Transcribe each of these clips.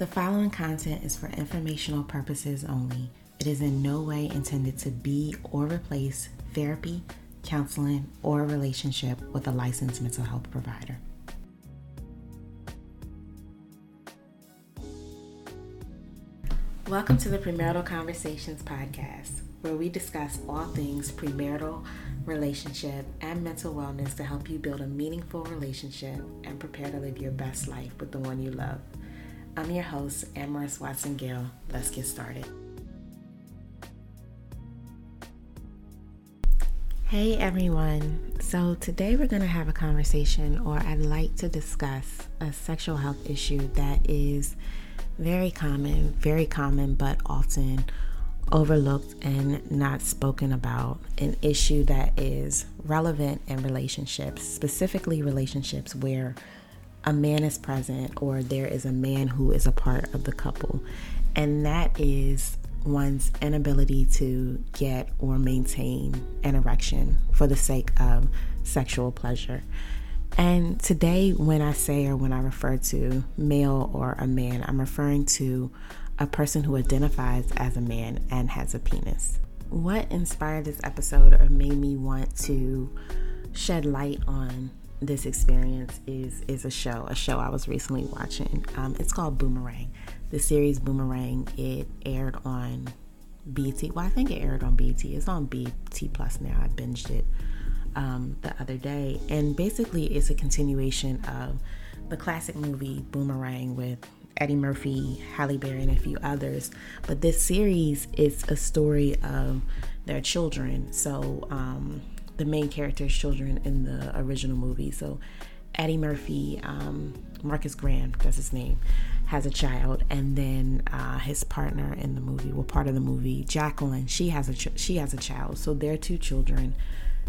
The following content is for informational purposes only. It is in no way intended to be or replace therapy, counseling, or a relationship with a licensed mental health provider. Welcome to the Premarital Conversations podcast, where we discuss all things premarital, relationship, and mental wellness to help you build a meaningful relationship and prepare to live your best life with the one you love. I'm your host, Amaris Watson Gale. Let's get started. Hey everyone. So, today we're going to have a conversation, or I'd like to discuss a sexual health issue that is very common, very common, but often overlooked and not spoken about. An issue that is relevant in relationships, specifically relationships where a man is present or there is a man who is a part of the couple, and that is one's inability to get or maintain an erection for the sake of sexual pleasure. And today, when I say or when I refer to male or a man, I'm referring to a person who identifies as a man and has a penis. What inspired this episode or made me want to shed light on this experience is is a show, a show I was recently watching. Um, it's called Boomerang. The series Boomerang. It aired on BET. Well, I think it aired on BET. It's on BET Plus now. I binged it um, the other day, and basically, it's a continuation of the classic movie Boomerang with Eddie Murphy, Halle Berry, and a few others. But this series is a story of their children. So um, the main character's children in the original movie. So Eddie Murphy, um, Marcus Graham, that's his name, has a child, and then uh, his partner in the movie, well, part of the movie, Jacqueline, she has a ch- she has a child. So their two children,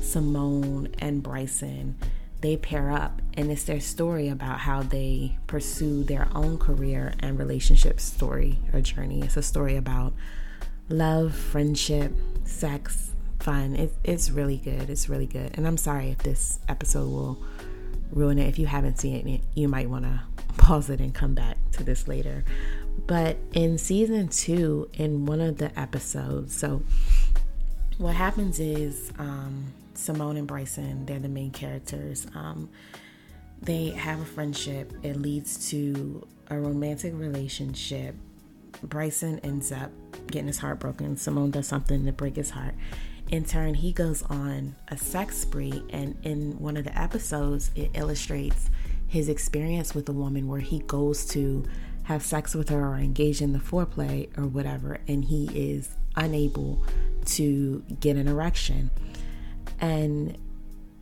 Simone and Bryson, they pair up, and it's their story about how they pursue their own career and relationship story or journey. It's a story about love, friendship, sex, fun. It, it's really good. It's really good. And I'm sorry if this episode will ruin it. If you haven't seen it, you might want to pause it and come back to this later. But in season two, in one of the episodes, so what happens is um, Simone and Bryson, they're the main characters. Um, they have a friendship, it leads to a romantic relationship. Bryson ends up getting his heart broken. Simone does something to break his heart. In turn, he goes on a sex spree, and in one of the episodes, it illustrates his experience with a woman where he goes to have sex with her or engage in the foreplay or whatever, and he is unable to get an erection. And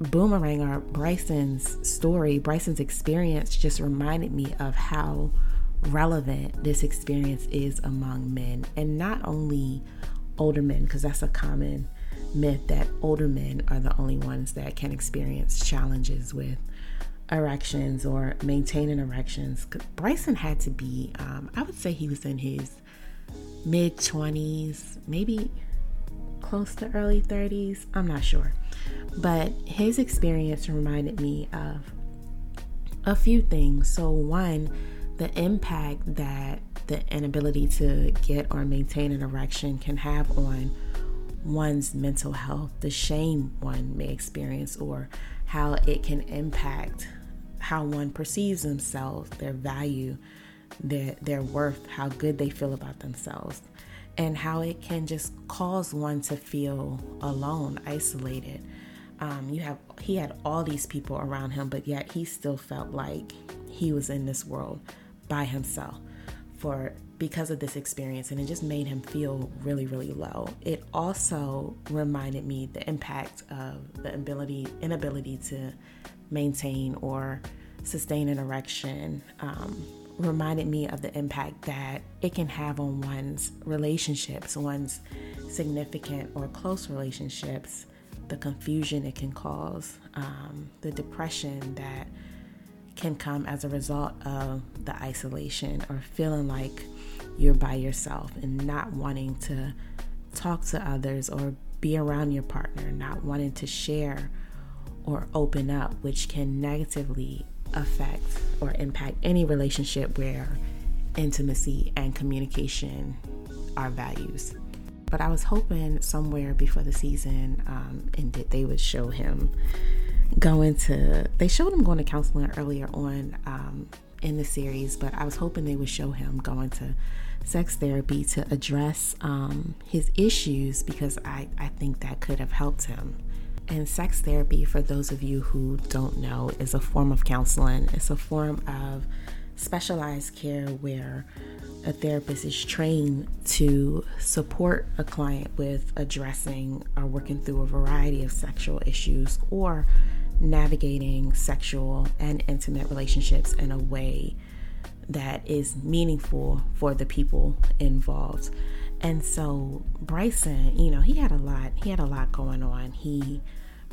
Boomerang or Bryson's story, Bryson's experience just reminded me of how relevant this experience is among men and not only older men, because that's a common myth that older men are the only ones that can experience challenges with erections or maintaining erections. Bryson had to be, um, I would say he was in his mid 20s, maybe close to early 30s. I'm not sure. But his experience reminded me of a few things. So, one, the impact that the inability to get or maintain an erection can have on one's mental health, the shame one may experience, or how it can impact how one perceives themselves, their value, their their worth, how good they feel about themselves, and how it can just cause one to feel alone, isolated. Um, you have he had all these people around him, but yet he still felt like he was in this world by himself for because of this experience and it just made him feel really really low. It also reminded me the impact of the ability inability to maintain or sustain an erection um, reminded me of the impact that it can have on one's relationships one's significant or close relationships the confusion it can cause um, the depression that can come as a result of the isolation or feeling like you're by yourself and not wanting to talk to others or be around your partner, not wanting to share or open up, which can negatively affect or impact any relationship where intimacy and communication are values. But I was hoping somewhere before the season um, ended, they would show him going to. They showed him going to counseling earlier on um, in the series, but I was hoping they would show him going to sex therapy to address um, his issues because I, I think that could have helped him. And sex therapy, for those of you who don't know, is a form of counseling. It's a form of specialized care where a therapist is trained to support a client with addressing or working through a variety of sexual issues or navigating sexual and intimate relationships in a way that is meaningful for the people involved. And so Bryson, you know, he had a lot, he had a lot going on. He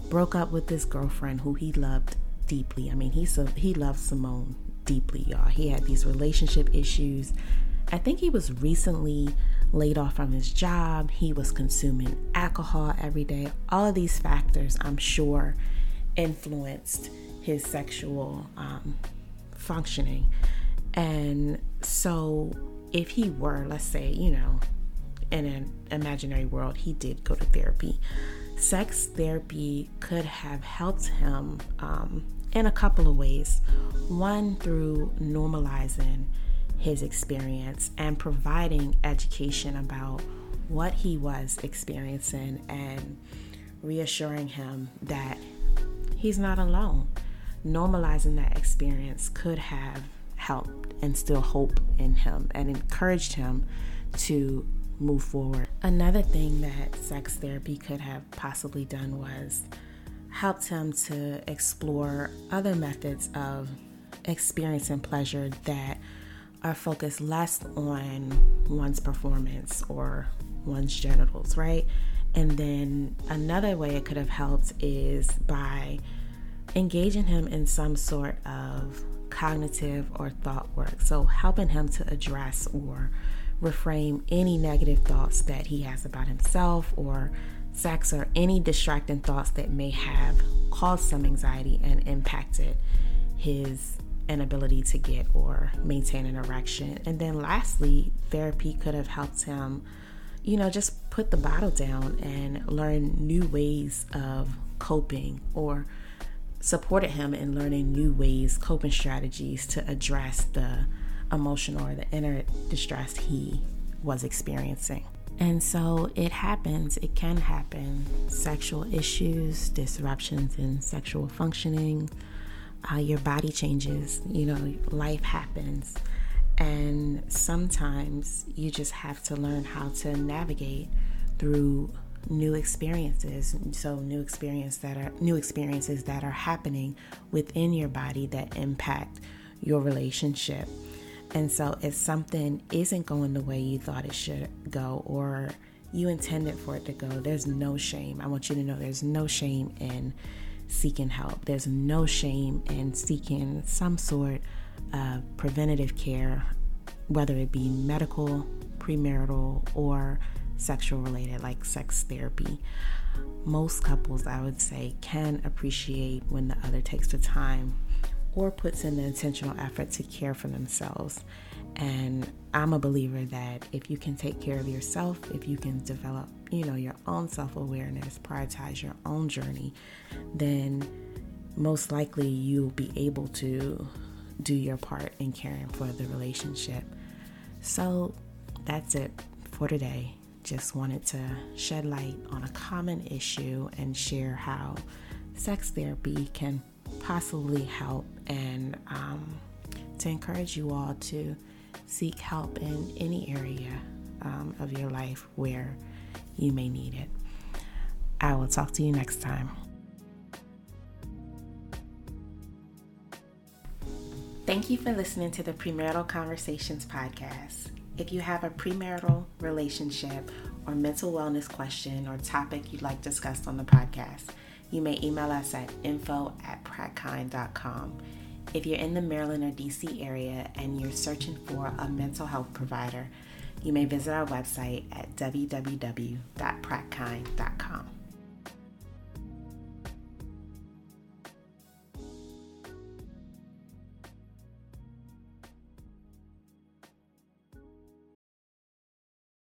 broke up with this girlfriend who he loved deeply. I mean, he so he loved Simone deeply, y'all. He had these relationship issues. I think he was recently laid off from his job. He was consuming alcohol every day. All of these factors, I'm sure, influenced his sexual um, functioning. And so, if he were, let's say, you know, in an imaginary world, he did go to therapy. Sex therapy could have helped him um, in a couple of ways. One, through normalizing his experience and providing education about what he was experiencing and reassuring him that he's not alone. Normalizing that experience could have helped instill hope in him and encouraged him to move forward. Another thing that sex therapy could have possibly done was helped him to explore other methods of experiencing pleasure that are focused less on one's performance or one's genitals, right? And then another way it could have helped is by engaging him in some sort of cognitive or thought work. So, helping him to address or reframe any negative thoughts that he has about himself or sex or any distracting thoughts that may have caused some anxiety and impacted his inability to get or maintain an erection. And then lastly, therapy could have helped him, you know, just put the bottle down and learn new ways of coping or supported him in learning new ways, coping strategies to address the emotional or the inner distress he was experiencing. And so it happens, it can happen. Sexual issues, disruptions in sexual functioning, uh, your body changes, you know, life happens. And sometimes you just have to learn how to navigate through new experiences so new experience that are new experiences that are happening within your body that impact your relationship and so, if something isn't going the way you thought it should go, or you intended for it to go, there's no shame. I want you to know there's no shame in seeking help. There's no shame in seeking some sort of preventative care, whether it be medical, premarital, or sexual related, like sex therapy. Most couples, I would say, can appreciate when the other takes the time or puts in the intentional effort to care for themselves. And I'm a believer that if you can take care of yourself, if you can develop, you know, your own self-awareness, prioritize your own journey, then most likely you'll be able to do your part in caring for the relationship. So that's it for today. Just wanted to shed light on a common issue and share how sex therapy can possibly help and um, to encourage you all to seek help in any area um, of your life where you may need it. I will talk to you next time. Thank you for listening to the Premarital Conversations podcast. If you have a premarital relationship or mental wellness question or topic you'd like discussed on the podcast, you may email us at info at prattkind.com. If you're in the Maryland or DC area and you're searching for a mental health provider, you may visit our website at www.prattkind.com.